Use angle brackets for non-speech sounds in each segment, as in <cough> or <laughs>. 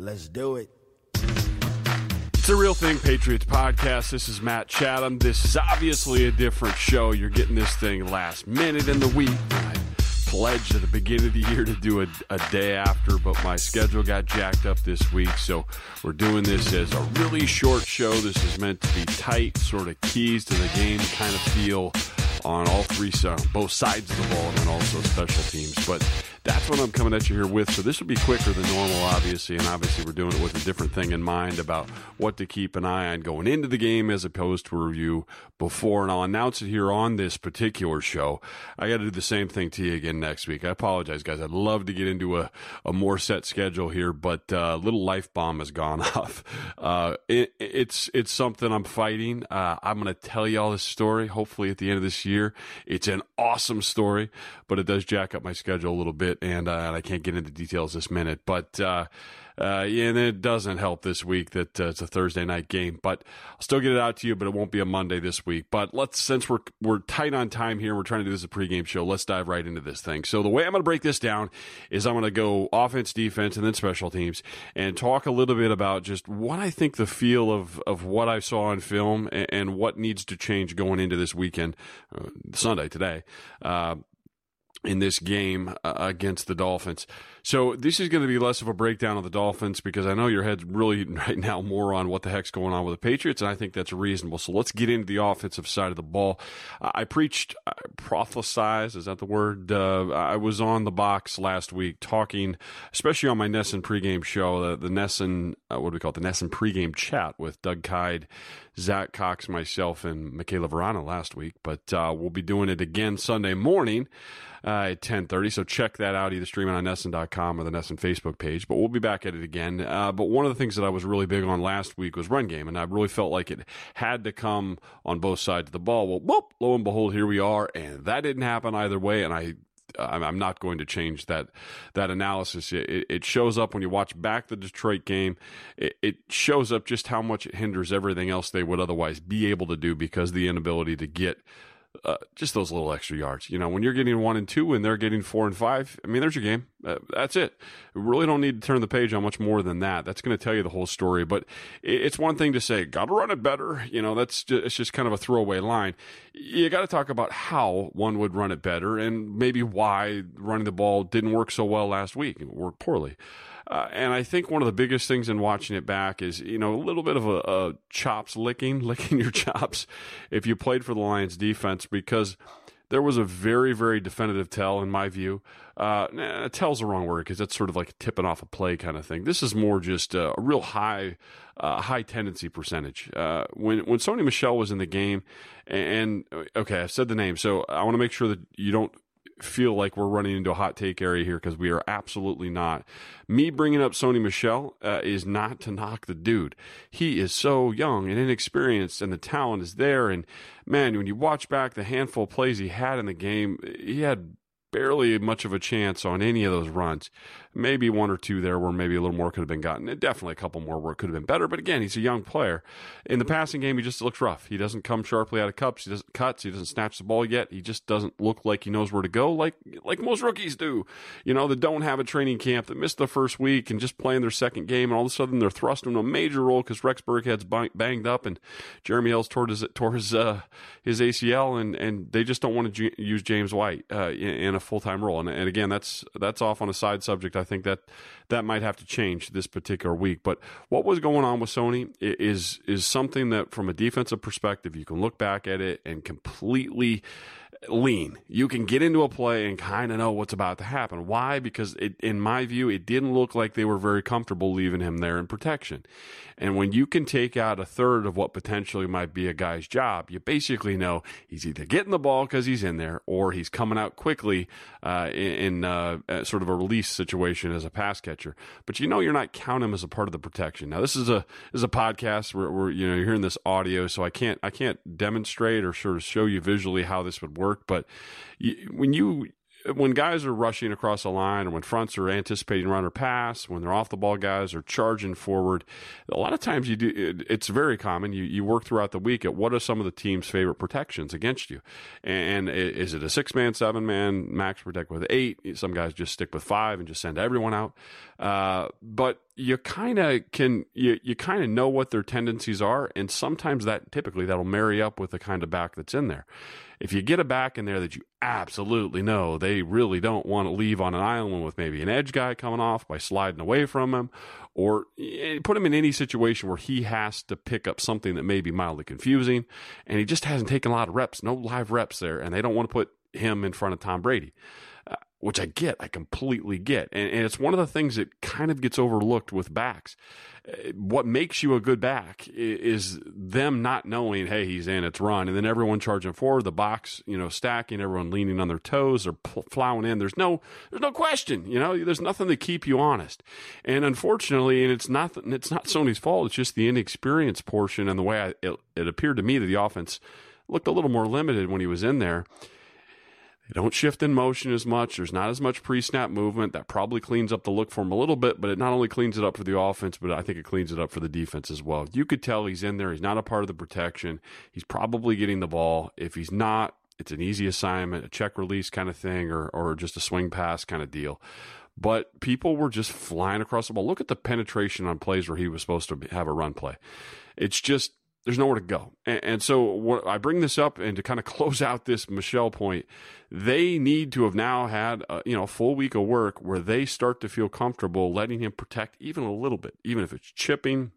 Let's do it. It's a real thing, Patriots podcast. This is Matt Chatham. This is obviously a different show. You're getting this thing last minute in the week. I pledged at the beginning of the year to do a, a day after, but my schedule got jacked up this week. So we're doing this as a really short show. This is meant to be tight, sort of keys to the game kind of feel on all three, both sides of the ball, and then also special teams. But that's what I'm coming at you here with. So this will be quicker than normal, obviously, and obviously we're doing it with a different thing in mind about what to keep an eye on going into the game as opposed to a review before. And I'll announce it here on this particular show. I got to do the same thing to you again next week. I apologize, guys. I'd love to get into a, a more set schedule here, but uh, little life bomb has gone <laughs> off. Uh, it, it's it's something I'm fighting. Uh, I'm going to tell you all this story. Hopefully, at the end of this year, it's an awesome story, but it does jack up my schedule a little bit, and, uh, and I can't get into details this minute. But uh, uh, and it doesn't help this week that uh, it's a Thursday night game, but I'll still get it out to you. But it won't be a Monday this week. But let's since we're we're tight on time here, we're trying to do this a pregame show. Let's dive right into this thing. So the way I'm going to break this down is I'm going to go offense, defense, and then special teams, and talk a little bit about just what I think the feel of of what I saw on film and, and what needs to change going into this weekend, uh, Sunday today. Uh, in this game uh, against the Dolphins. So this is going to be less of a breakdown of the Dolphins because I know your head's really <laughs> right now more on what the heck's going on with the Patriots, and I think that's reasonable. So let's get into the offensive side of the ball. I preached, I prophesized, is that the word? Uh, I was on the box last week talking, especially on my NESN pregame show, the, the NESN, uh, what do we call it, the NESN pregame chat with Doug Kyed, Zach Cox, myself, and Michaela Verano last week. But uh, we'll be doing it again Sunday morning uh, at 10.30. So check that out, either streaming on Or the NESN Facebook page. But we'll be back at it again. Uh, but one of the things that I was really big on last week was run game, and I really felt like it had to come on both sides of the ball. Well, whoop, lo and behold, here we are, and that didn't happen either way, and I I'm not going to change that that analysis. It, it, shows up when you watch back the Detroit game. It, it, shows up just how much it hinders everything else they would otherwise be able to do because the inability to get uh, just those little extra yards. You know, when you're getting one and two and they're getting four and five, I mean, there's your game. Uh, that's it. We really don't need to turn the page on much more than that. That's going to tell you the whole story. But it's one thing to say, got to run it better. You know, that's just, it's just kind of a throwaway line. You got to talk about how one would run it better and maybe why running the ball didn't work so well last week. It worked poorly. Uh, and I think one of the biggest things in watching it back is, you know, a little bit of a, a chops licking, <laughs> licking your chops if you played for the Lions defense because there was a very, very definitive tell in my view. Uh, nah, tell's the wrong word because that's sort of like tipping off a play kind of thing. This is more just a, a real high, uh, high tendency percentage. Uh, when when Sony Michel was in the game, and, and okay, I've said the name, so I want to make sure that you don't feel like we're running into a hot take area here because we are absolutely not. Me bringing up Sony Michel uh, is not to knock the dude. He is so young and inexperienced, and the talent is there. And man, when you watch back the handful of plays he had in the game, he had barely much of a chance on any of those runs. Maybe one or two there where maybe a little more could have been gotten. And definitely a couple more where it could have been better. But again, he's a young player. In the passing game, he just looks rough. He doesn't come sharply out of cups. He doesn't cuts. He doesn't snatch the ball yet. He just doesn't look like he knows where to go, like like most rookies do. You know, that don't have a training camp, that missed the first week and just playing their second game, and all of a sudden they're thrust into a major role because Rex Burkhead's banged up and Jeremy Hill's tore his tore his uh, his ACL, and and they just don't want to use James White uh, in, in a full time role. And, and again, that's that's off on a side subject. I think that that might have to change this particular week. But what was going on with Sony is is something that, from a defensive perspective, you can look back at it and completely lean. You can get into a play and kind of know what's about to happen. Why? Because it, in my view, it didn't look like they were very comfortable leaving him there in protection. And when you can take out a third of what potentially might be a guy's job, you basically know he's either getting the ball because he's in there or he's coming out quickly uh, in, uh, sort of a release situation as a pass catcher. But you know you're not counting him as a part of the protection. Now this is a this is a podcast where, where you know you're hearing this audio, so I can't I can't demonstrate or sort of show you visually how this would work. But when you when guys are rushing across the line or when fronts are anticipating run or pass, when they're off the ball guys are charging forward, a lot of times you do it's very common. You you work throughout the week at what are some of the team's favorite protections against you. And is it a six man, seven man, max protect with eight? Some guys just stick with five and just send everyone out. Uh, but you kind of can you you kind of know what their tendencies are, and sometimes that typically that'll marry up with the kind of back that's in there. If you get a back in there that you absolutely know they really don't want to leave on an island with maybe an edge guy coming off by sliding away from him, or eh, put him in any situation where he has to pick up something that may be mildly confusing, and he just hasn't taken a lot of reps, no live reps there, and they don't want to put him in front of Tom Brady which I get, I completely get. And, and, it's one of the things that kind of gets overlooked with backs. Uh, what makes you a good back is them not knowing, hey, he's in, it's run, and then everyone charging forward, the box, you know, stacking, everyone leaning on their toes or plowing in. There's no, there's no question, you know, there's nothing to keep you honest. And unfortunately, and it's not, it's not Sony's fault. It's just the inexperience portion and the way I, it, it appeared to me that the offense looked a little more limited when he was in there they don't shift in motion as much. There's not as much pre snap movement. That probably cleans up the look for him a little bit, but it not only cleans it up for the offense, but I think it cleans it up for the defense as well. You could tell he's in there. He's not a part of the protection. He's probably getting the ball. If he's not, it's an easy assignment, a check release kind of thing, or, or just a swing pass kind of deal. But people were just flying across the ball. Look at the penetration on plays where he was supposed to have a run play. It's just there's nowhere to go. And, and so I bring this up and to kind of <laughs> close out this Michel point, they need to have now had a, you know a full week of work where they start to feel comfortable letting him protect even a little bit, even if it's chipping,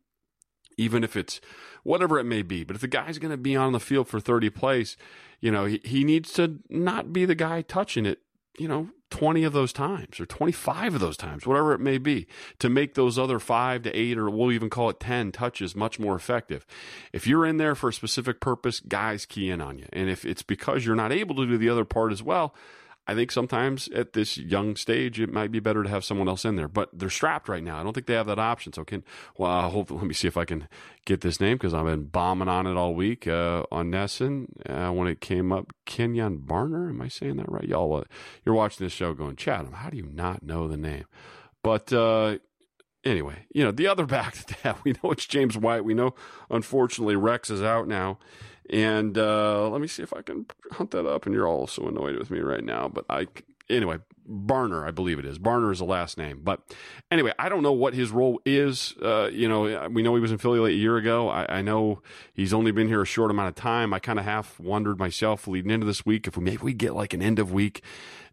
even if it's whatever it may be. But if the guy's going to be on the field for 30 plays, you know, he, he needs to not be the guy touching it, you know, 20 of those times or 25 of those times, whatever it may be, to make those other five to eight, or we'll even call it 10 touches much more effective. If you're in there for a specific purpose, guys key in on you. And if it's because you're not able to do the other part as well, I think sometimes at this young stage, it might be better to have someone else in there. But they're strapped right now. I don't think they have that option. So can well, hopefully, let me see if I can get this name because I've been bombing on it all week uh, on NESN uh, when it came up. Kenjon Barner, am I saying that right? Y'all, uh, you're watching this show going, Chatham. How do you not know the name? But uh, anyway, you know the other <laughs> back to that we know it's James White. We know, unfortunately, Rex is out now. And uh, let me see if I can hunt that up. And you're all so annoyed with me right now, but I anyway. Barner, I believe it is. Barner is the last name. But anyway, I don't know what his role is. Uh, you know, we know he was in Philly a year ago. I, I, know he's only been here a short amount of time. I kind of half wondered myself leading into this week if we maybe we get like an end of week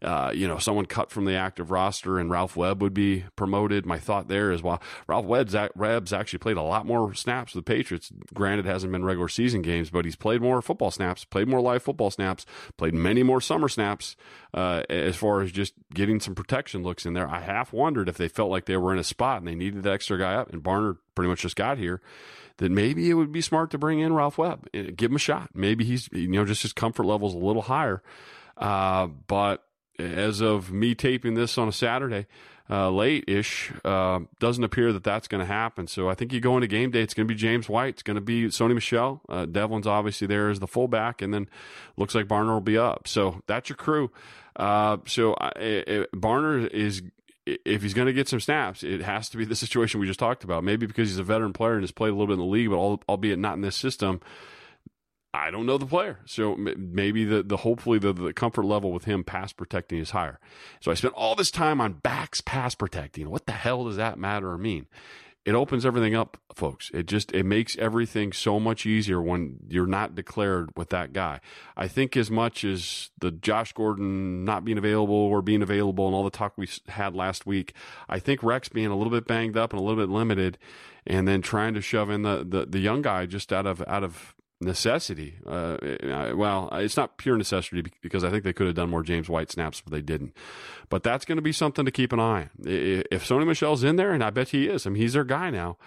uh, you know, someone cut from the active roster and Ralph Webb would be promoted. My thought there is, well, Ralph Webb's, Webb's actually played a lot more snaps with the Patriots. Granted, hasn't been regular season games, but he's played more football snaps, played more live football snaps, played many more summer snaps uh, as far as just getting some protection looks in there. I half wondered if they felt like they were in a spot and they needed the extra guy up, and Barner pretty much just got here that maybe it would be smart to bring in Ralph Webb, give him a shot. Maybe he's you know just his comfort level is a little higher, uh, but as of me taping this on a Saturday, uh, late ish, uh, doesn't appear that that's going to happen. So I think you go into game day, it's going to be James White, it's going to be Sony Michel. Uh, Develin's obviously there as the fullback, and then looks like Barner will be up. So that's your crew. Uh, so Barner is. If he's going to get some snaps, it has to be the <laughs> situation we just talked about. Maybe because he's a veteran player and has played a little bit in the league, but albeit not in this system I don't know the player, so maybe the the hopefully the the comfort level with him pass protecting is higher. So I spent all this time on backs pass protecting. What the hell does that matter or mean? It opens everything up, folks. It just it makes everything so much easier when you're not declared with that guy. I think as much as the Josh Gordon not being available or being available and all the talk we had last week, I think Rex being a little bit banged up and a little bit limited, and then trying to shove in the the, the young guy just out of out of necessity. Uh, well, it's not pure necessity because I think they could have done more James White snaps, but they didn't. But that's going to be something to keep an eye on. If Sony Michel's in there, and I bet he is, I mean, he's their guy now.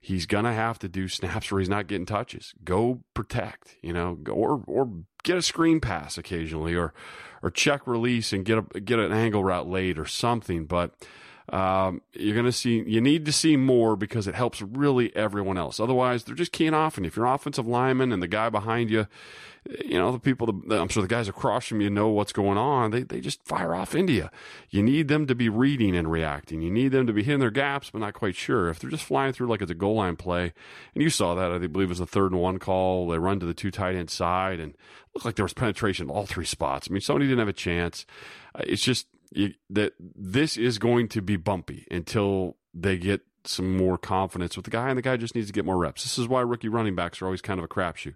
He's gonna have to do snaps where he's not getting touches. Go protect, you know, or or get a screen pass occasionally, or or check release and get a get an angle route late or something. But um, you're going to see, you need to see more because it helps really everyone else. Otherwise, they're just keying off. And if you're an offensive lineman and the guy behind you, you know, the people, I'm sure the guys across from you know what's going on. They, they just fire off into you. You need them to be reading and reacting. You need them to be hitting their gaps, but not quite sure. If they're just flying through like it's a goal line play, and you saw that, I believe it was a third and one call. They run to the two tight end side and looked like there was penetration all three spots. I mean, somebody didn't have a chance. It's just, you, that this is going to be bumpy until they get some more confidence with the guy, and the guy just needs to get more reps. This is why rookie running backs are always kind of a crapshoot.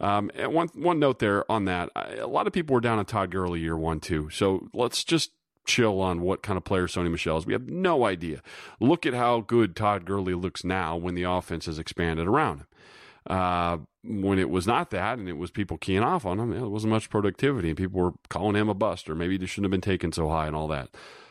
Um, and one one note there on that, a lot of people were down on Todd Gurley year one too. So let's just chill on what kind of player Sony Michel is. We have no idea. Look at how good Todd Gurley looks now when the offense has expanded around him. Uh, when it was not that and it was people keying off on him, it wasn't much productivity and people were calling him a bust or maybe he shouldn't have been taken so high and all that.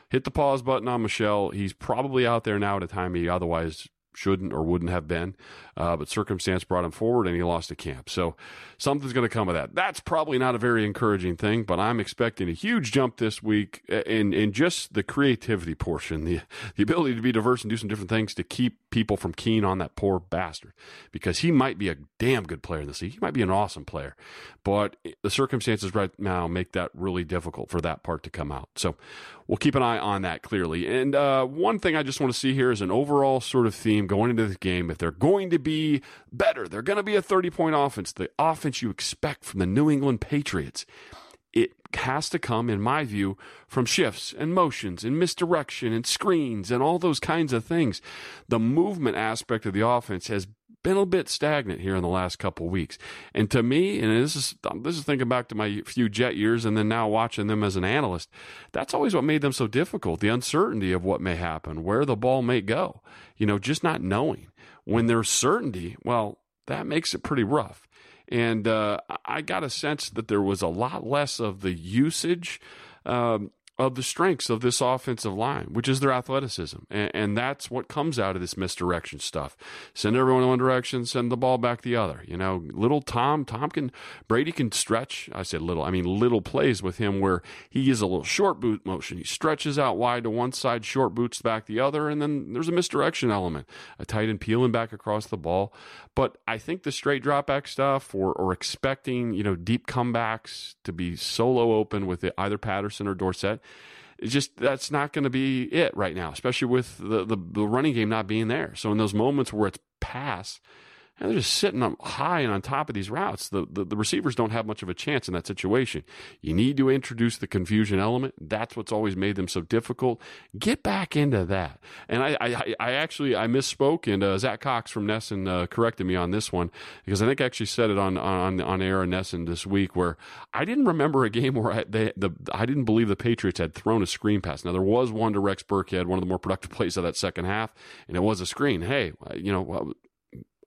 Hit the pause button on Michel. He's probably out there now at a time he otherwise shouldn't or wouldn't have been. Uh, but circumstance brought him forward and he lost a camp. So something's going to come of that. That's probably not a very encouraging thing, but I'm expecting a huge jump this week in, in just the creativity portion, the, the ability to be diverse and do some different things to keep people from keen on that poor bastard because he might be a damn good player in the league. He might be an awesome player, but the circumstances right now make that really difficult for that part to come out. So we'll keep an eye on that clearly. And uh, one thing I just want to see here is an overall sort of theme going into this game. If they're going to be better. They're going to be a 30 point offense, the offense you expect from the New England Patriots. It has to come, in my view, from shifts and motions and misdirection and screens and all those kinds of things. The movement aspect of the offense has been a bit stagnant here in the last couple weeks. And to me, and this is this is thinking back to my few Jet years, and then now watching them as an analyst. That's always what made them so difficult: the uncertainty of what may happen, where the ball may go. You know, just not knowing. When there's certainty, well, that makes it pretty rough. And uh, I got a sense that there was a lot less of the usage um, of the strengths of this offensive line, which is their athleticism. And, and, that's what comes out of this misdirection stuff. Send everyone in one direction, send the ball back the other. You know, little Tom, Tom can, Brady can stretch. I said little, I mean little plays with him where he is a little short boot motion. He stretches out wide to one side, short boots back the other, and then there's a misdirection element, a tight end peeling back across the ball. But I think the straight drop back stuff or, or expecting, you know, deep comebacks to be solo open with either Patterson or Dorsett, just that's not going to be it right now, especially with the, the, the running game not being there. So in those moments where it's pass, and they're just sitting up high and on top of these routes. The, the, the, receivers don't have much of a chance in that situation. You need to introduce the confusion element. That's what's always made them so difficult. Get back into that. And I, I, I actually, I misspoke and uh, Zach Cox from NESN uh, corrected me on this one because I think I actually said it on, on, on air in NESN this week where I didn't remember a game where I, they, the, I didn't believe the Patriots had thrown a screen pass. Now there was one to Rex Burkhead, one of the more productive <laughs> plays of that second half, and it was a screen. Hey, you know,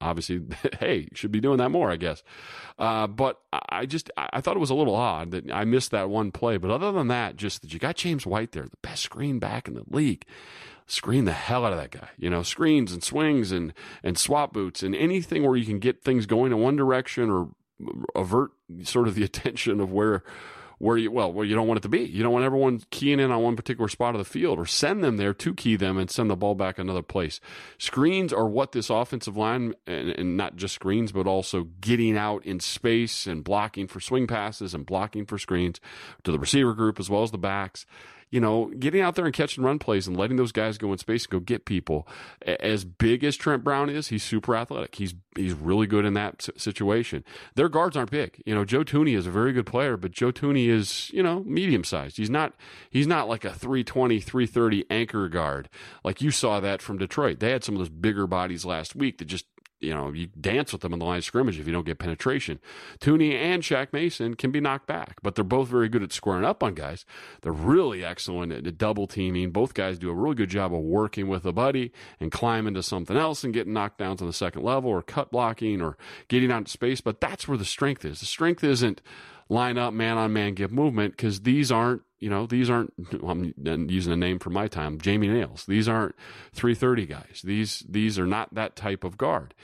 obviously, <laughs> hey, should be doing that more, I guess. Uh, but I just I thought it was a little odd that I missed that one play. But other than that, just that you got James White there, the best screen back in the league. Screen the hell out of that guy. You know, screens and swings and and swap boots and anything where you can get things going in one direction or avert sort of the <laughs> attention of where where you well where you don't want it to be. You don't want everyone keying in on one particular spot of the field, or send them there to key them and send the ball back another place. Screens are what this offensive line and, and not just screens, but also getting out in space and blocking for swing passes and blocking for screens to the receiver group as well as the backs you know, getting out there and catching run plays and letting those guys go in space and go get people. As big as Trent Brown is, he's super athletic. He's he's really good in that situation. Their guards aren't big. You know, Joe Thuney is a very good player, but Joe Thuney is, you know, medium sized. He's not he's not like a 320, 330 anchor guard. Like you saw that from Detroit. They had some of those bigger bodies last week that just you know, you dance with them in the line of scrimmage if you don't get penetration. Thuney and Shaq Mason can be knocked back, but they're both very good at squaring up on guys. They're really excellent at double teaming. Both guys do a really good job of working with a buddy and climbing to something else and getting knocked down to the second level or cut blocking or getting out of space. But that's where the strength is. The strength isn't line up man on man give movement because these aren't you know these aren't I'm using a name from my time Jamie Nails. These aren't 330 guys. These these are not that type of guard.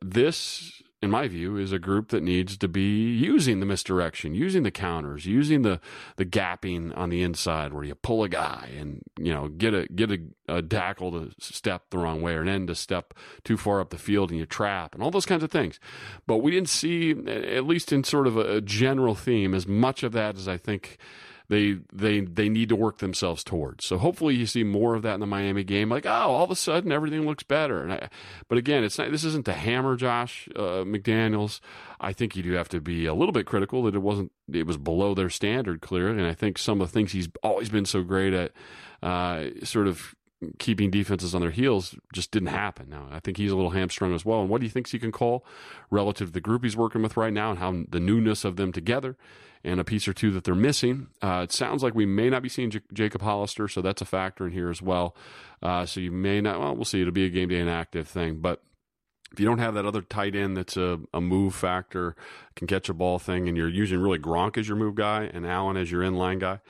This in my view, is a group that needs to be using the misdirection, using the counters, using the the gapping on the inside where you pull a guy and you know get a get a, a tackle to step the wrong way or an end to step too far up the field and you trap and all those kinds of things. But we didn't see, at least in sort of a general theme, as much of that as I think they they they need to work themselves towards. So hopefully you see more of that in the Miami game. Like oh, all of a sudden everything looks better. I, but again, it's not. This isn't to hammer Josh uh, McDaniels. I think you do have to be a little bit critical that it wasn't. It was below their standard clearly, and I think some of the things he's always been so great at, uh, sort of keeping defenses on their heels just didn't happen. Now, I think he's a little hamstrung as well. And what do you think he can call relative to the group he's working with right now and how the newness of them together and a piece or two that they're missing? Uh, it sounds like we may not be seeing J- Jacob Hollister, so that's a factor in here as well. Uh, so you may not, well, we'll see. It'll be a game day inactive thing. But if you don't have that other tight end that's a, a move factor, can catch a ball thing, and you're using really Gronk as your move guy and Allen as your inline guy,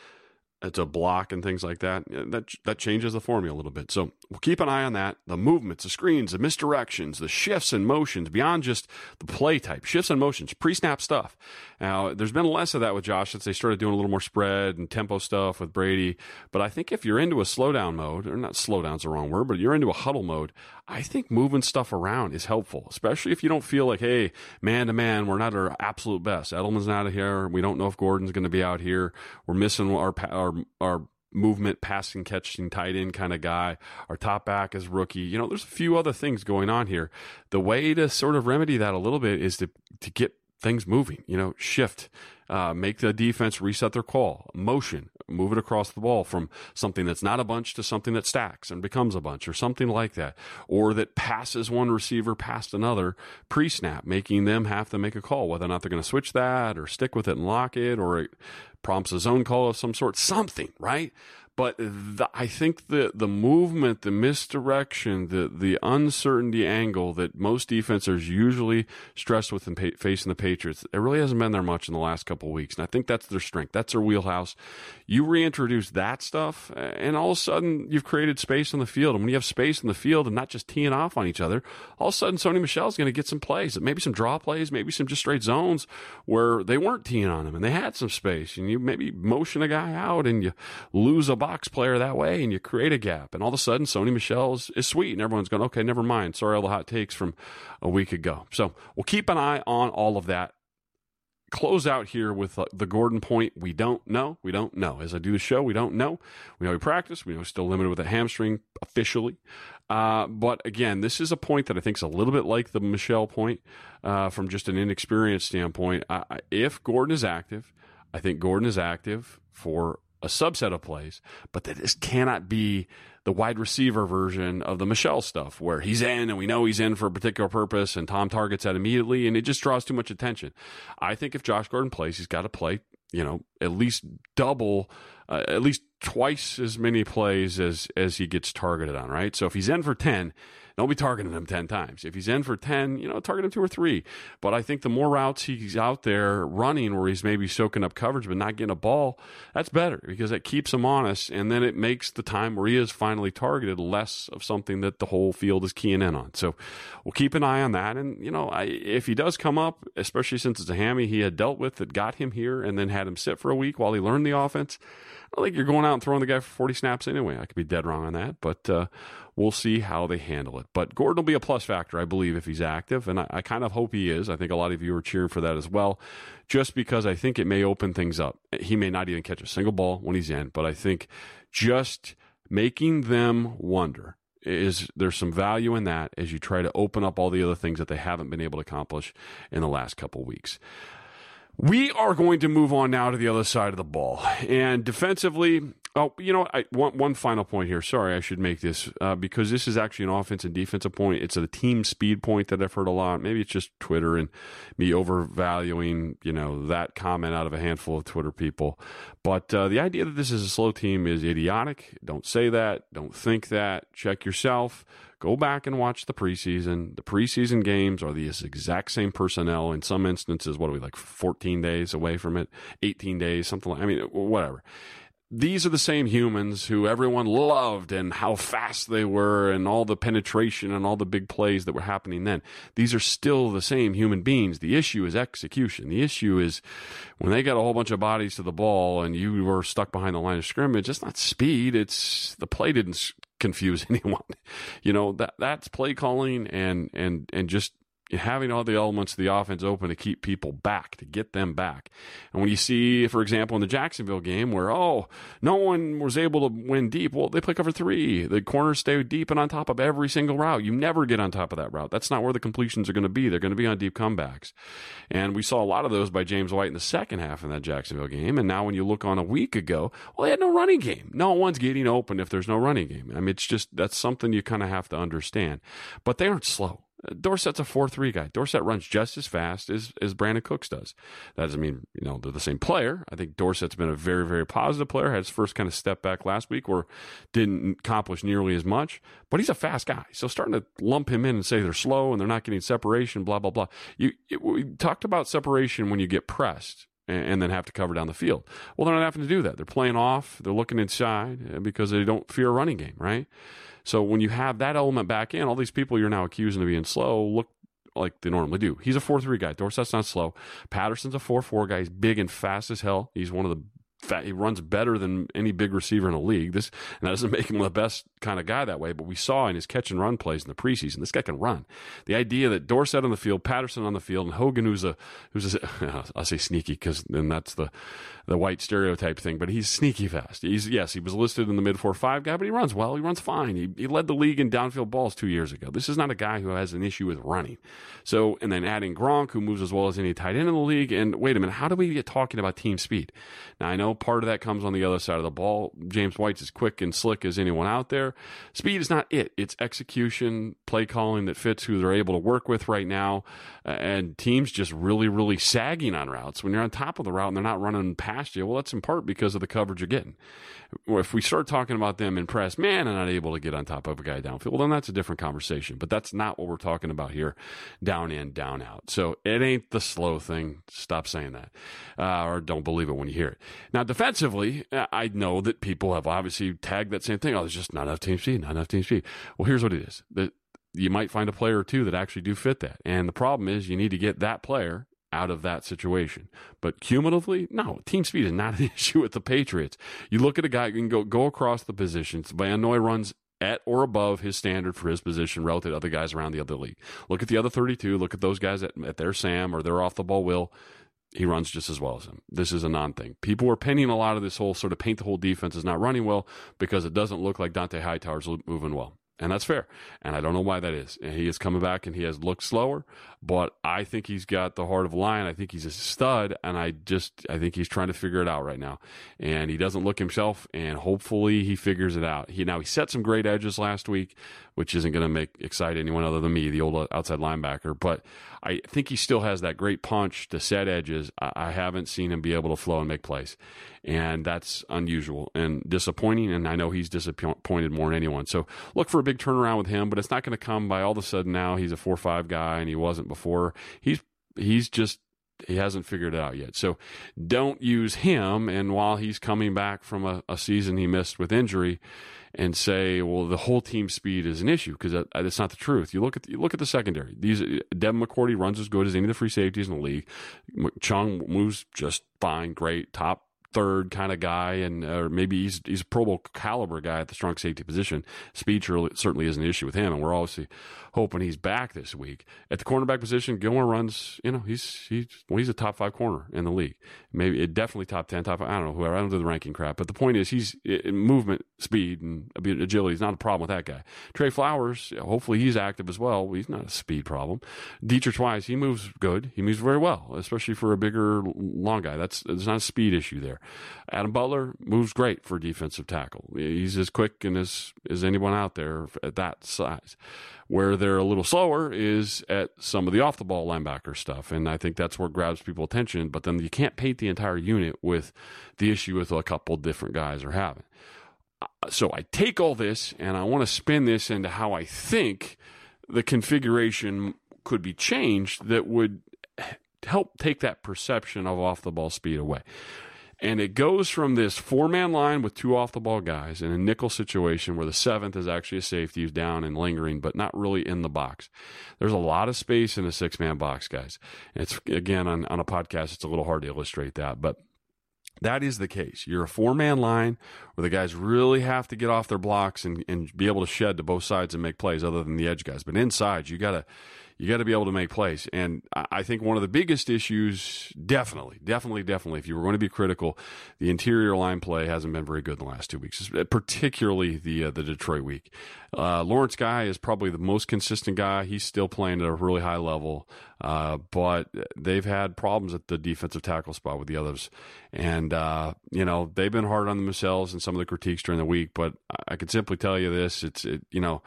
Uh, it's a block and things like that. That that changes the formula a little bit. So we'll keep an eye on that. The movements, the screens, the misdirections, the shifts and motions beyond just the play type, shifts and motions, pre-snap stuff. Now there's been less of that with Josh since they started doing a little more spread and tempo stuff with Brady. But I think if you're into a slowdown mode, or not slowdown's the wrong word, but you're into a huddle mode, I think moving stuff around is helpful, especially if you don't feel like, hey, man to man, we're not our absolute best. Edelman's not here. We don't know if Gordon's going to be out here. We're missing our our our movement, passing, catching, tight end kind of guy. Our top back is rookie. You know, there's a few other things going on here. The way to sort of remedy that a little bit is to to get things moving. You know, shift, uh, make the defense reset their call, motion, move it across the ball from something that's not a bunch to something that stacks and becomes a bunch, or something like that, or that passes one receiver past another pre-snap, making them have to make a call whether or not they're going to switch that or stick with it and lock it, or it prompts a zone call of some sort, something, right? But the, I think the the movement, the misdirection, the the uncertainty angle that most defenses usually stress with pa- facing the Patriots, it really hasn't been there much in the last couple weeks. And I think that's their strength. That's their wheelhouse. You reintroduce that stuff, and all of a sudden you've created space on the field. And when you have space in the field and not just teeing off on each other, all of a sudden Sony Michel's going to get some plays, maybe some draw plays, maybe some just straight zones where they weren't teeing on him and they had some space. And you maybe motion a guy out and you lose a box player that way and you create a gap. And all of a sudden, Sony Michel is, is sweet and everyone's going, okay, never mind. Sorry, all the hot takes from a week ago. So we'll keep an eye on all of that. Close out here with uh, the Gordon point. We don't know. We don't know. As I do the show, we don't know. We know he practiced. We know he's still limited with a hamstring officially. Uh, but again, this is a point that I think is a little bit like the Michel point uh, from just an inexperienced standpoint. if Gordon is active, I think Gordon is active for a subset of plays, but that this cannot be the wide receiver version of the Michel stuff where he's in and we know he's in for a particular purpose and Tom targets that immediately and it just draws too much attention. I think if Josh Gordon plays, he's got to play, you know, at least double, uh, at least twice as many plays as as he gets targeted on, right? So if he's in for 10, don't be targeting him 10 times. If he's in for 10, you know, target him two or three. But I think the more routes he's out there running where he's maybe soaking up coverage but not getting a ball, that's better because it keeps him honest. And then it makes the time where he is finally targeted less of something that the whole field is keying in on. So we'll keep an eye on that. And, you know, I, if he does come up, especially since it's a hammy he had dealt with that got him here and then had him sit for a week while he learned the offense, I think you're going out and throwing the guy for 40 snaps anyway. I could be dead wrong on that, but uh, we'll see how they handle it. But Gordon will be a plus factor, I believe, if he's active, and I, I, kind of hope he is. I think a lot of you are cheering for that as well, just because I think it may open things up. He may not even catch a single ball when he's in, but I think just making them wonder is there's some value in that as you try to open up all the other things that they haven't been able to accomplish in the last couple weeks. We are going to move on now to the other side of the ball. And defensively, oh, you know, I, one, one final point here. Sorry, I should make this uh, because this is actually an offense and defensive point. It's a team speed point that I've heard a lot. Maybe it's just Twitter and me overvaluing, you know, that comment out of a handful of Twitter people. But uh, the idea that this is a slow team is idiotic. Don't say that. Don't think that. Check yourself. Go back and watch the preseason. The preseason games are the exact same personnel. In some instances, what are we like 14 days away from it, 18 days, something like. I mean, whatever these are the same humans who everyone loved and how fast they were and all the penetration and all the big plays that were happening then. These are still the same human beings. The issue is execution. The issue is when they got a whole bunch of bodies to the ball and you were stuck behind the line of scrimmage, it's not speed. It's the play didn't confuse <laughs> anyone. You know, that that's play calling and, and, and just having all the elements of the offense open to keep people back, to get them back. And when you see, for example, in the Jacksonville game where, oh, no one was able to win deep, well, they play cover three. The corners stay deep and on top of every single route. You never get on top of that route. That's not where the completions are going to be. They're going to be on deep comebacks. And we saw a lot of those by James White in the second half in that Jacksonville game. And now when you look on a week ago, well, they had no running game. No one's getting open if there's no running game. I mean, it's just, that's something you kind of have to understand. But they aren't slow. Dorsett's a 4 3 guy. Dorsett runs just as fast as, as Brandin Cooks does. That doesn't mean, you know, they're the same player. I think Dorsett's been a very, very positive player. Had his first kind of step back last week where didn't accomplish nearly as much, but he's a fast guy. So starting to lump him in and say they're slow and they're not getting separation, blah, blah, blah. You, it, we talked about separation when you get pressed and then have to cover down the field. Well, they're not having to do that. They're playing off, they're looking inside uh, because they don't fear a running game, right? So when you have that element back in, all these people you're now accusing of being slow look like they normally do. He's a 4 3 guy. Dorsett's not slow. Patterson's a 4 4 guy. He's big and fast as hell. He's one of the he runs better than any big receiver in the league. This and that doesn't make him the best kind of guy that way, but we saw in his catch and run plays in the preseason, this guy can run. The idea that Dorsett on the field, Patterson on the field, and Hogan, who's a who's a, <laughs> I say sneaky because then that's the the white stereotype thing, but he's sneaky fast. He's yes, he was listed in the mid four five guy, but he runs well. He runs fine. He, he led the league in downfield balls two years ago. This is not a guy who has an issue with running. So and then adding Gronk, who moves as well as any tight end in the league. And wait a minute, how do we get talking about team speed? Now I know part of that comes on the other side of the ball. James White's as quick and slick as anyone out there. Speed is not it. It's execution, play calling that fits who they're able to work with right now, and teams just really, really sagging on routes. When you're on top of the route and they're not running past you, well, that's in part because of the coverage you're getting. If we start talking about them in press, man, and not able to get on top of a guy downfield, well, then that's a different conversation. But that's not what we're talking about here, down in, down out. So it ain't the slow thing. Stop saying that, uh, or don't believe it when you hear it. Now, defensively, I know that people have obviously tagged that same thing. Oh, there's just not enough team speed, not enough team speed. Well, here's what it is. That you might find a player or two that actually do fit that. And the problem is you need to get that player out of that situation. But cumulatively, no, team speed is not <laughs> an issue with the Patriots. You look at a guy, you can go, go across the positions. Van Noy runs at or above his standard for his position relative to other guys around the other league. Look at the other 32. Look at those guys at, at their Sam or their off the ball will. He runs just as well as him. This is a non thing. People are pinning a lot of this whole sort of paint the whole defense is not running well because it doesn't look like Dont'a Hightower's moving well. And that's fair. And I don't know why that is. He is coming back and he has looked slower, but I think he's got the heart of a lion. I think he's a stud. And I just, I think he's trying to figure it out right now. And he doesn't look himself. And hopefully he figures it out. He, now he set some great edges last week, which isn't going to make excite anyone other than me, the old uh, outside linebacker. But I think he still has that great punch to set edges. I, I haven't seen him be able to flow and make plays and that's unusual and disappointing. And I know he's disappointed more than anyone. So look for a big turnaround with him, but it's not going to come by all of a sudden now he's a four five guy and he wasn't before. He's he's just he hasn't figured it out yet. So don't use him. And while he's coming back from a, a season he missed with injury, and say, well, the whole team speed is an issue because that, that's not the truth. You look at the, you look at the secondary. These Devin McCourty runs as good as any of the free safeties in the league. Chung moves just fine, great, top third kind of guy, and or maybe he's he's a Pro Bowl caliber guy at the strong safety position. Speed certainly is an issue with him, and we're obviously hoping he's back this week at the cornerback position. Gilmore runs, you know, he's he's well, he's a top five corner in the league. Maybe it definitely top ten, top. Five, I don't know whoever. I don't do the ranking crap, but the point is he's movement, speed, and agility is not a problem with that guy. Trey Flowers, hopefully he's active as well. He's not a speed problem. Deatrich Wise, he moves good. He moves very well, especially for a bigger, long guy. That's there's not a speed issue there. Adam Butler moves great for defensive tackle. He's as quick and as as anyone out there at that size. Where they're a little slower is at some of the off the ball linebacker stuff, and I think that's what grabs people attention. But then you can't paint the entire unit with the issue with a couple different guys are having. Uh, so I take all this and I want to spin this into how I think the configuration could be changed that would help take that perception of off the ball speed away. And it goes from this four man line with two off the ball guys in a nickel situation where the seventh is actually a safety who's down and lingering, but not really in the box. There's a lot of space in a six man box, guys. it's again on, on a podcast, it's a little hard to illustrate that, but that is the case. You're a four man line where the guys really have to get off their blocks and, and be able to shed to both sides and make plays other than the edge guys. But inside, you gotta you got to be able to make plays. And I think one of the biggest issues, definitely, definitely, definitely, if you were going to be critical, the interior line play hasn't been very good in the last two weeks, particularly the uh, the Detroit week. Uh, Lawrence Guy is probably the most consistent guy. He's still playing at a really high level, uh, but they've had problems at the defensive tackle spot with the others, and uh, you know they've been hard on themselves and some of the critiques during the week. But I can simply tell you this: it's it, you know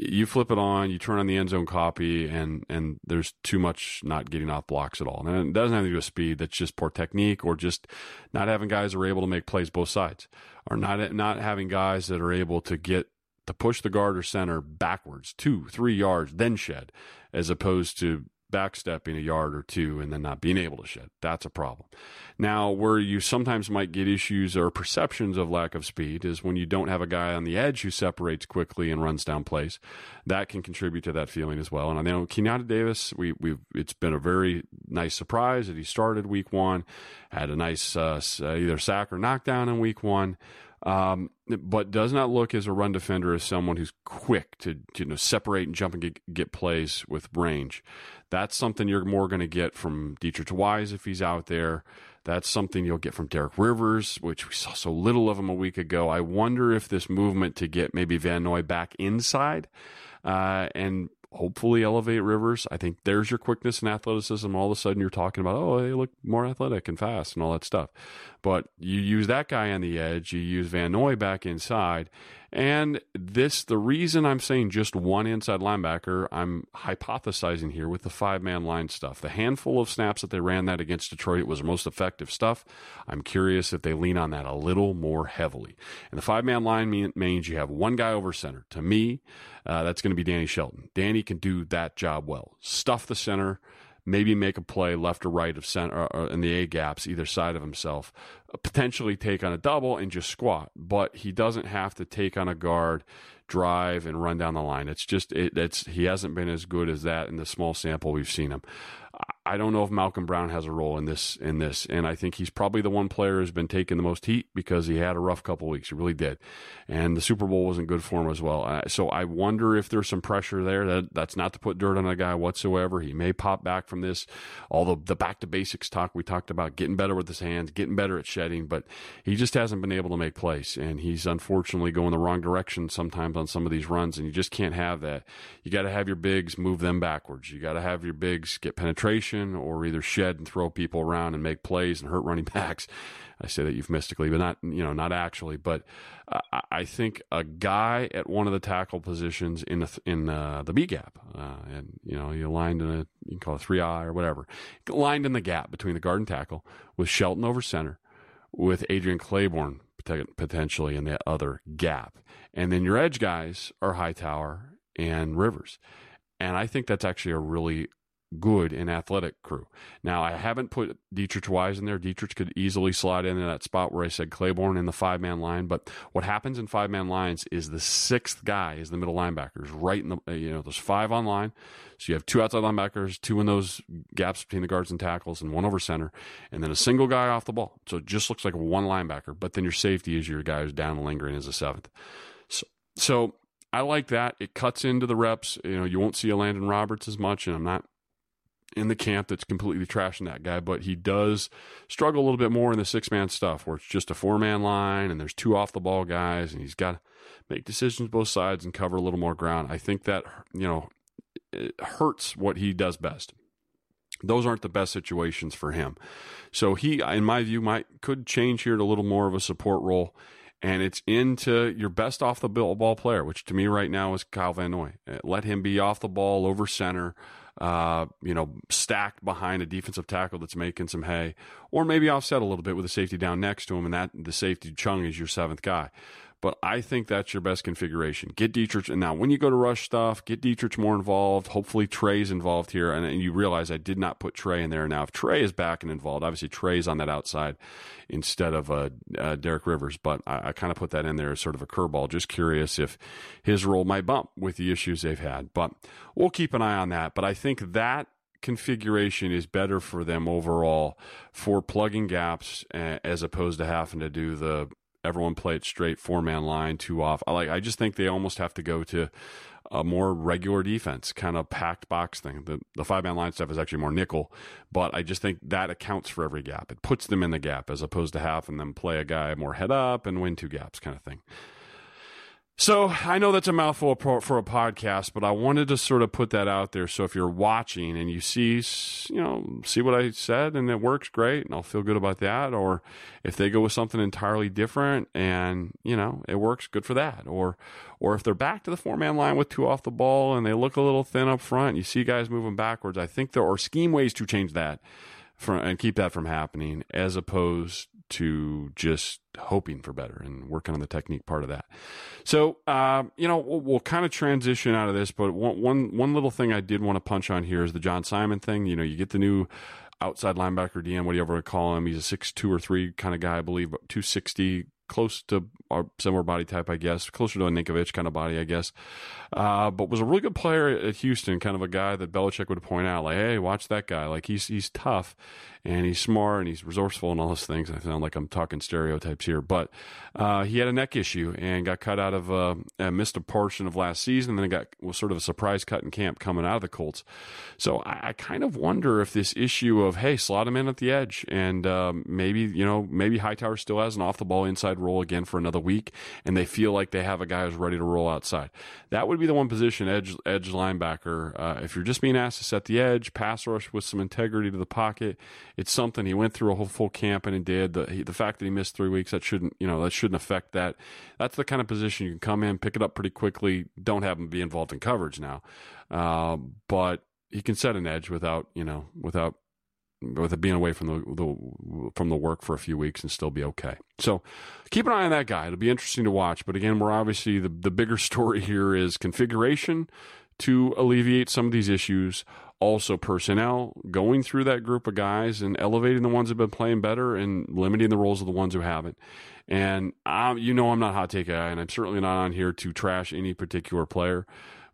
you flip it on, you turn on the end zone copy, and and there's too much not getting off blocks at all. And it doesn't have to do with speed. That's just poor technique, or just not having guys that are able to make plays both sides, or not not having guys that are able to get to push the guard or center backwards two, three yards, then shed, as opposed to backstepping a yard or two and then not being able to shed. That's a problem. Now, where you sometimes might get issues or perceptions of lack of speed is when you don't have a guy on the edge who separates quickly and runs down plays. That can contribute to that feeling as well. And I know Keionta Davis, we, we've, it's been a very nice surprise that he started week one, had a nice uh, either sack or knockdown in week one. Um, but does not look as a run defender as someone who's quick to, to you know separate and jump and get, get plays with range. That's something you're more going to get from Deatrich Wise if he's out there. That's something you'll get from Derek Rivers, which we saw so little of him a week ago. I wonder if this movement to get maybe Van Noy back inside uh, and hopefully elevate Rivers. I think there's your quickness and athleticism. All of a sudden, you're talking about, oh, they look more athletic and fast and all that stuff. But you use that guy on the edge, you use Van Noy back inside, and this, the reason I'm saying just one inside linebacker, I'm hypothesizing here with the five man line stuff. The handful of snaps that they ran that against Detroit was the most effective stuff. I'm curious if they lean on that a little more heavily. And the five man line means you have one guy over center. To me, uh, that's going to be Danny Shelton. Danny can do that job well. Stuff the center maybe make a play left or right of center in the A gaps, either side of himself, potentially take on a double and just squat. But he doesn't have to take on a guard, drive and run down the line. It's just it, it's he hasn't been as good as that in the small sample we've seen him. I don't know if Malcolm Brown has a role in this in this, and I think he's probably the one player who's been taking the most heat because he had a rough couple weeks. He really did, and the Super Bowl wasn't good for him as well. Uh, so I wonder if there's some pressure there. That that's not to put dirt on a guy whatsoever. He may pop back from this. All the the back to basics talk we talked about, getting better with his hands, getting better at shedding, but he just hasn't been able to make plays, and he's unfortunately going the wrong direction sometimes on some of these runs, and you just can't have that. You got to have your bigs move them backwards. You got to have your bigs get penetration or either shed and throw people around and make plays and hurt running <laughs> backs. I say that euphemistically, but not you know not actually. But uh, I think a guy at one of the tackle positions in the in uh, the B gap, uh, and you know you lined in a you can call it three I or whatever, lined in the gap between the guard and tackle with Shelton over center, with Adrian Clayborn potentially in the other gap, and then your edge guys are Hightower and Rivers. And I think that's actually a really good and athletic crew. Now, I haven't put Deatrich Wise in there. Deatrich could easily slide into that spot where I said Clayborn in the five man line. But what happens in five man lines is the sixth guy is the middle linebackers, right in the, uh, you know, there's five on line. So you have two outside linebackers, two in those gaps between the guards and tackles, and one over center, and then a single guy off the ball. So it just looks like one linebacker. But then your safety is your guy who's down and lingering as a seventh. So, so I like that. It cuts into the reps. You know, you won't see a Landon Roberts as much, and I'm not in the camp that's completely trashing that guy, but he does struggle a little bit more in the six man stuff where it's just a four man line and there's two off the ball guys and he's got to make decisions both sides and cover a little more ground. I think that, you know, it hurts what he does best. Those aren't the best situations for him. So he, in my view, might could change here to a little more of a support role and it's into your best off the ball player, which to me right now is Kyle Van Noy. Let him be off the ball over center uh, you know, stacked behind a defensive tackle that's making some hay, or maybe offset a little bit with a safety down next to him, and that the safety Chung is your seventh guy. But I think that's your best configuration. Get Deatrich, and now when you go to rush stuff, get Deatrich more involved. Hopefully Trey's involved here, and, and you realize I did not put Trey in there. Now, if Trey is back and involved, obviously Trey's on that outside instead of uh, uh, Derek Rivers. But I, I kind of put that in there as sort of a curveball. Just curious if his role might bump with the issues they've had. But we'll keep an eye on that. But I think that configuration is better for them overall for plugging gaps as opposed to having to do the everyone play it straight, four man line, two off. I like. I just think they almost have to go to a more regular defense, kind of packed box thing. The the five man line stuff is actually more nickel, but I just think that accounts for every gap. It puts them in the gap as opposed to having them play a guy more head up and win two gaps kind of thing. So I know that's a mouthful for a podcast, but I wanted to sort of put that out there. So if you're watching and you see, you know, see what I said and it works great, and I'll feel good about that. Or if they go with something entirely different and you know it works, good for that. Or or if they're back to the four man line with two off the ball and they look a little thin up front, you see guys moving backwards. I think there are scheme ways to change that and keep that from happening, as opposed to just hoping for better and working on the technique part of that. So, uh, you know, we'll, we'll, kind of transition out of this, but one, one, one little thing I did want to punch on here is the John Simon thing. You know, you get the new outside linebacker DM, whatever you call him. He's a six two or three kind of guy, I believe, 260, close to our similar body type, I guess, closer to a Ninkovich kind of body, I guess. Uh, but was a really good player at Houston, kind of a guy that Belichick would point out, like, hey, watch that guy. Like he's he's tough and he's smart and he's resourceful and all those things. I sound like I'm talking stereotypes here, but uh, he had a neck issue and got cut out of uh, missed a portion of last season, and then it got was sort of a surprise cut in camp coming out of the Colts. So I, I kind of wonder if this issue of hey, slot him in at the edge and um, maybe you know maybe Hightower still has an off the ball inside role again for another week, and they feel like they have a guy who's ready to roll outside. That would be the one position edge edge linebacker. Uh, if you're just being asked to set the edge, pass rush with some integrity to the pocket it's something he went through a whole full camp and he did. The he, the fact that he missed three weeks that shouldn't you know that shouldn't affect that. That's the kind of position you can come in, pick it up pretty quickly. Don't have him be involved in coverage now, uh, but he can set an edge without you know without with it being away from the, the from the work for a few weeks and still be okay. So keep an eye on that guy. It'll be interesting to watch. But again, we're obviously the the bigger <laughs> story here is configuration to alleviate some of these issues also personnel, going through that group of guys and elevating the ones who've been playing better and limiting the roles of the ones who haven't. And I'm, you know, I'm not hot take guy, and I'm certainly not on here to trash any particular player,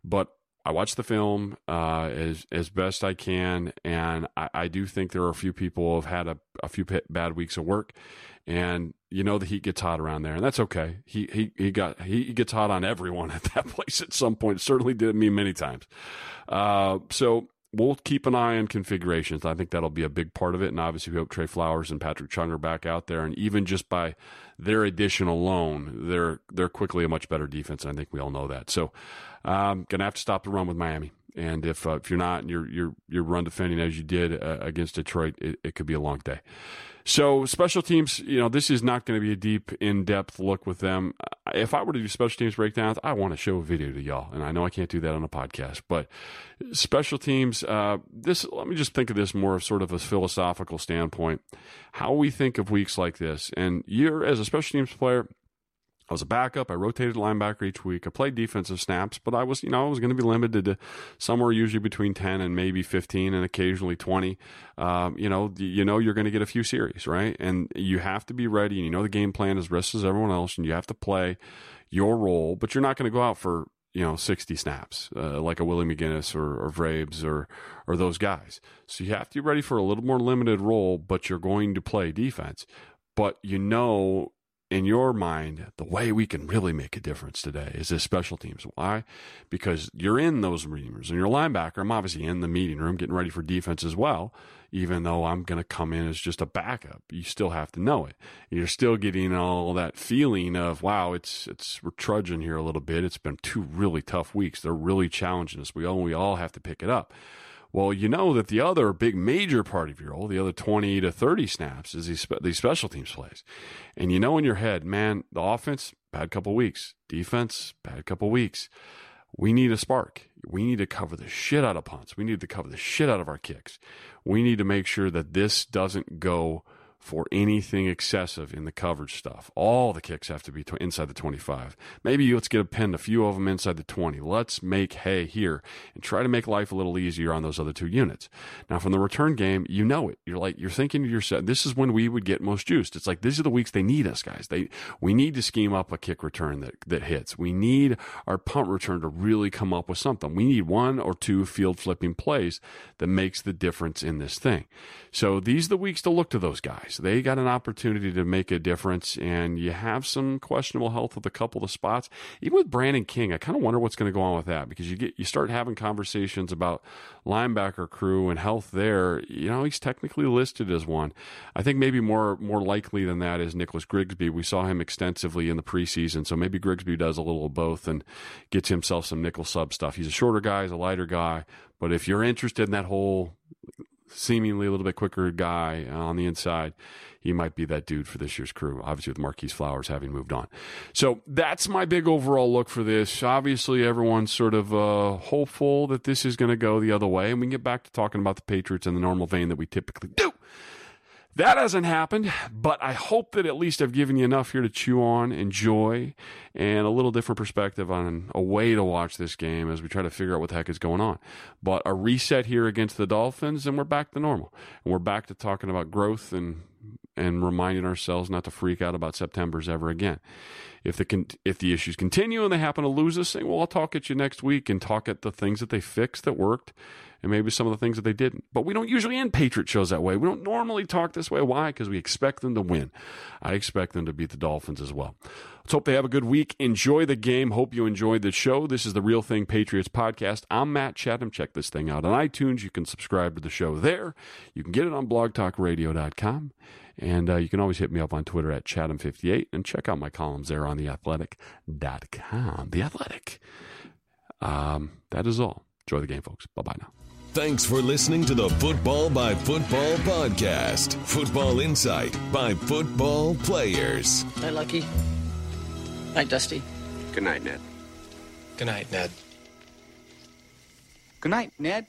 but I watched the film uh, as as best I can, and I, I, do think there are a few people who have had a, a few bad weeks of work, and you know the heat gets hot around there, and that's okay. He he he got he gets hot on everyone <laughs> at that place at some point. Certainly did me many times. Uh, so we'll keep an eye on configurations. I think that'll be a big part of it. And obviously, we hope Trey Flowers and Patrick Chung are back out there. And even just by their addition alone, they're they're quickly a much better defense. And I think we all know that. So, um, gonna have to stop the run with Miami. And if uh, if you're not, you're you're you're run defending as you did uh, against Detroit, it, it could be a long day. So special teams, you know, this is not going to be a deep, in-depth look with them. If I were to do special teams breakdowns, I want to show a video to y'all, and I know I can't do that on a podcast. But special teams, uh, this let me just think of this more of sort of a philosophical standpoint. How we think of weeks like this, and you're as a special teams player, I was a backup. I rotated linebacker each week. I played defensive snaps, but I was, you know, I was going to be limited to somewhere usually between 10 and maybe 15 and occasionally 20. Um, you know, you know, you're going to get a few series, right? And you have to be ready and you know the game plan as rest as everyone else and you have to play your role, but you're not going to go out for, you know, 60 snaps, uh, like a Willie McGinest or, or Vrabes or, or those guys. So you have to be ready for a little more limited role, but you're going to play defense. But you know in your mind, the way we can really make a difference today is as special teams. Why? Because you're in those meeting rooms and you're a linebacker. I'm obviously in the meeting room getting ready for defense as well, even though I'm going to come in as just a backup. You still have to know it. You're still getting all that feeling of, wow, it's, it's, we're trudging here a little bit. It's been two really tough weeks. They're really challenging us. We all, we all have to pick it up. Well, you know that the other big major part of your role, the other 20 to 30 snaps, is these, these special teams plays. And you know in your head, man, the offense, bad couple weeks. Defense, bad couple weeks. We need a spark. We need to cover the shit out of punts. We need to cover the shit out of our kicks. We need to make sure that this doesn't go for anything excessive in the coverage stuff. All the kicks have to be inside the 25. Maybe let's get a pin, a few of them inside the 20. Let's make hay here and try to make life a little easier on those other two units. Now, from the return game, you know it. You're like, you're thinking to yourself, this is when we would get most juiced. It's like, these are the weeks they need us, guys. They, we need to scheme up a kick return that, that hits. We need our punt return to really come up with something. We need one or two field flipping plays that makes the difference in this thing. So these are the weeks to look to those guys weeks. They got an opportunity to make a difference, and you have some questionable health with a couple of spots. Even with Brandon King, I kind of wonder what's going to go on with that because you get you start having conversations about linebacker crew and health there. You know, he's technically listed as one. I think maybe more more likely than that is Nicholas Grigsby. We saw him extensively in the preseason, so maybe Grigsby does a little of both and gets himself some nickel sub stuff. He's a shorter guy, he's a lighter guy, but if you're interested in that whole seemingly a little bit quicker guy on the inside, he might be that dude for this year's crew, obviously with Marquis Flowers having moved on. So that's my big overall look for this. Obviously, everyone's sort of uh, hopeful that this is going to go the other way, and we can get back to talking about the Patriots in the normal vein that we typically do. That hasn't happened, but I hope that at least I've given you enough here to chew on, enjoy, and a little different perspective on a way to watch this game as we try to figure out what the heck is going on. But a reset here against the Dolphins, and we're back to normal. And we're back to talking about growth and and reminding ourselves not to freak out about September's ever again. If the if the issues continue and they happen to lose this thing, well, I'll talk at you next week and talk at the things that they fixed that worked and maybe some of the things that they didn't. But we don't usually end Patriot shows that way. We don't normally talk this way. Why? Because we expect them to win. I expect them to beat the Dolphins as well. Let's hope they have a good week. Enjoy the game. Hope you enjoyed the show. This is the Real Thing Patriots podcast. I'm Matt Chatham. Check this thing out on iTunes. You can subscribe to the show there. You can get it on blogtalkradio.com. And uh, you can always hit me up on Twitter at Chatham58 and check out my columns there on theathletic.com. The Athletic. Um, that is all. Enjoy the game, folks. Bye bye now. Thanks for listening to the Football by Football podcast. Football insight by football players. Night, Lucky. Night, Dusty. Good night, Ned. Good night, Ned. Good night, Ned.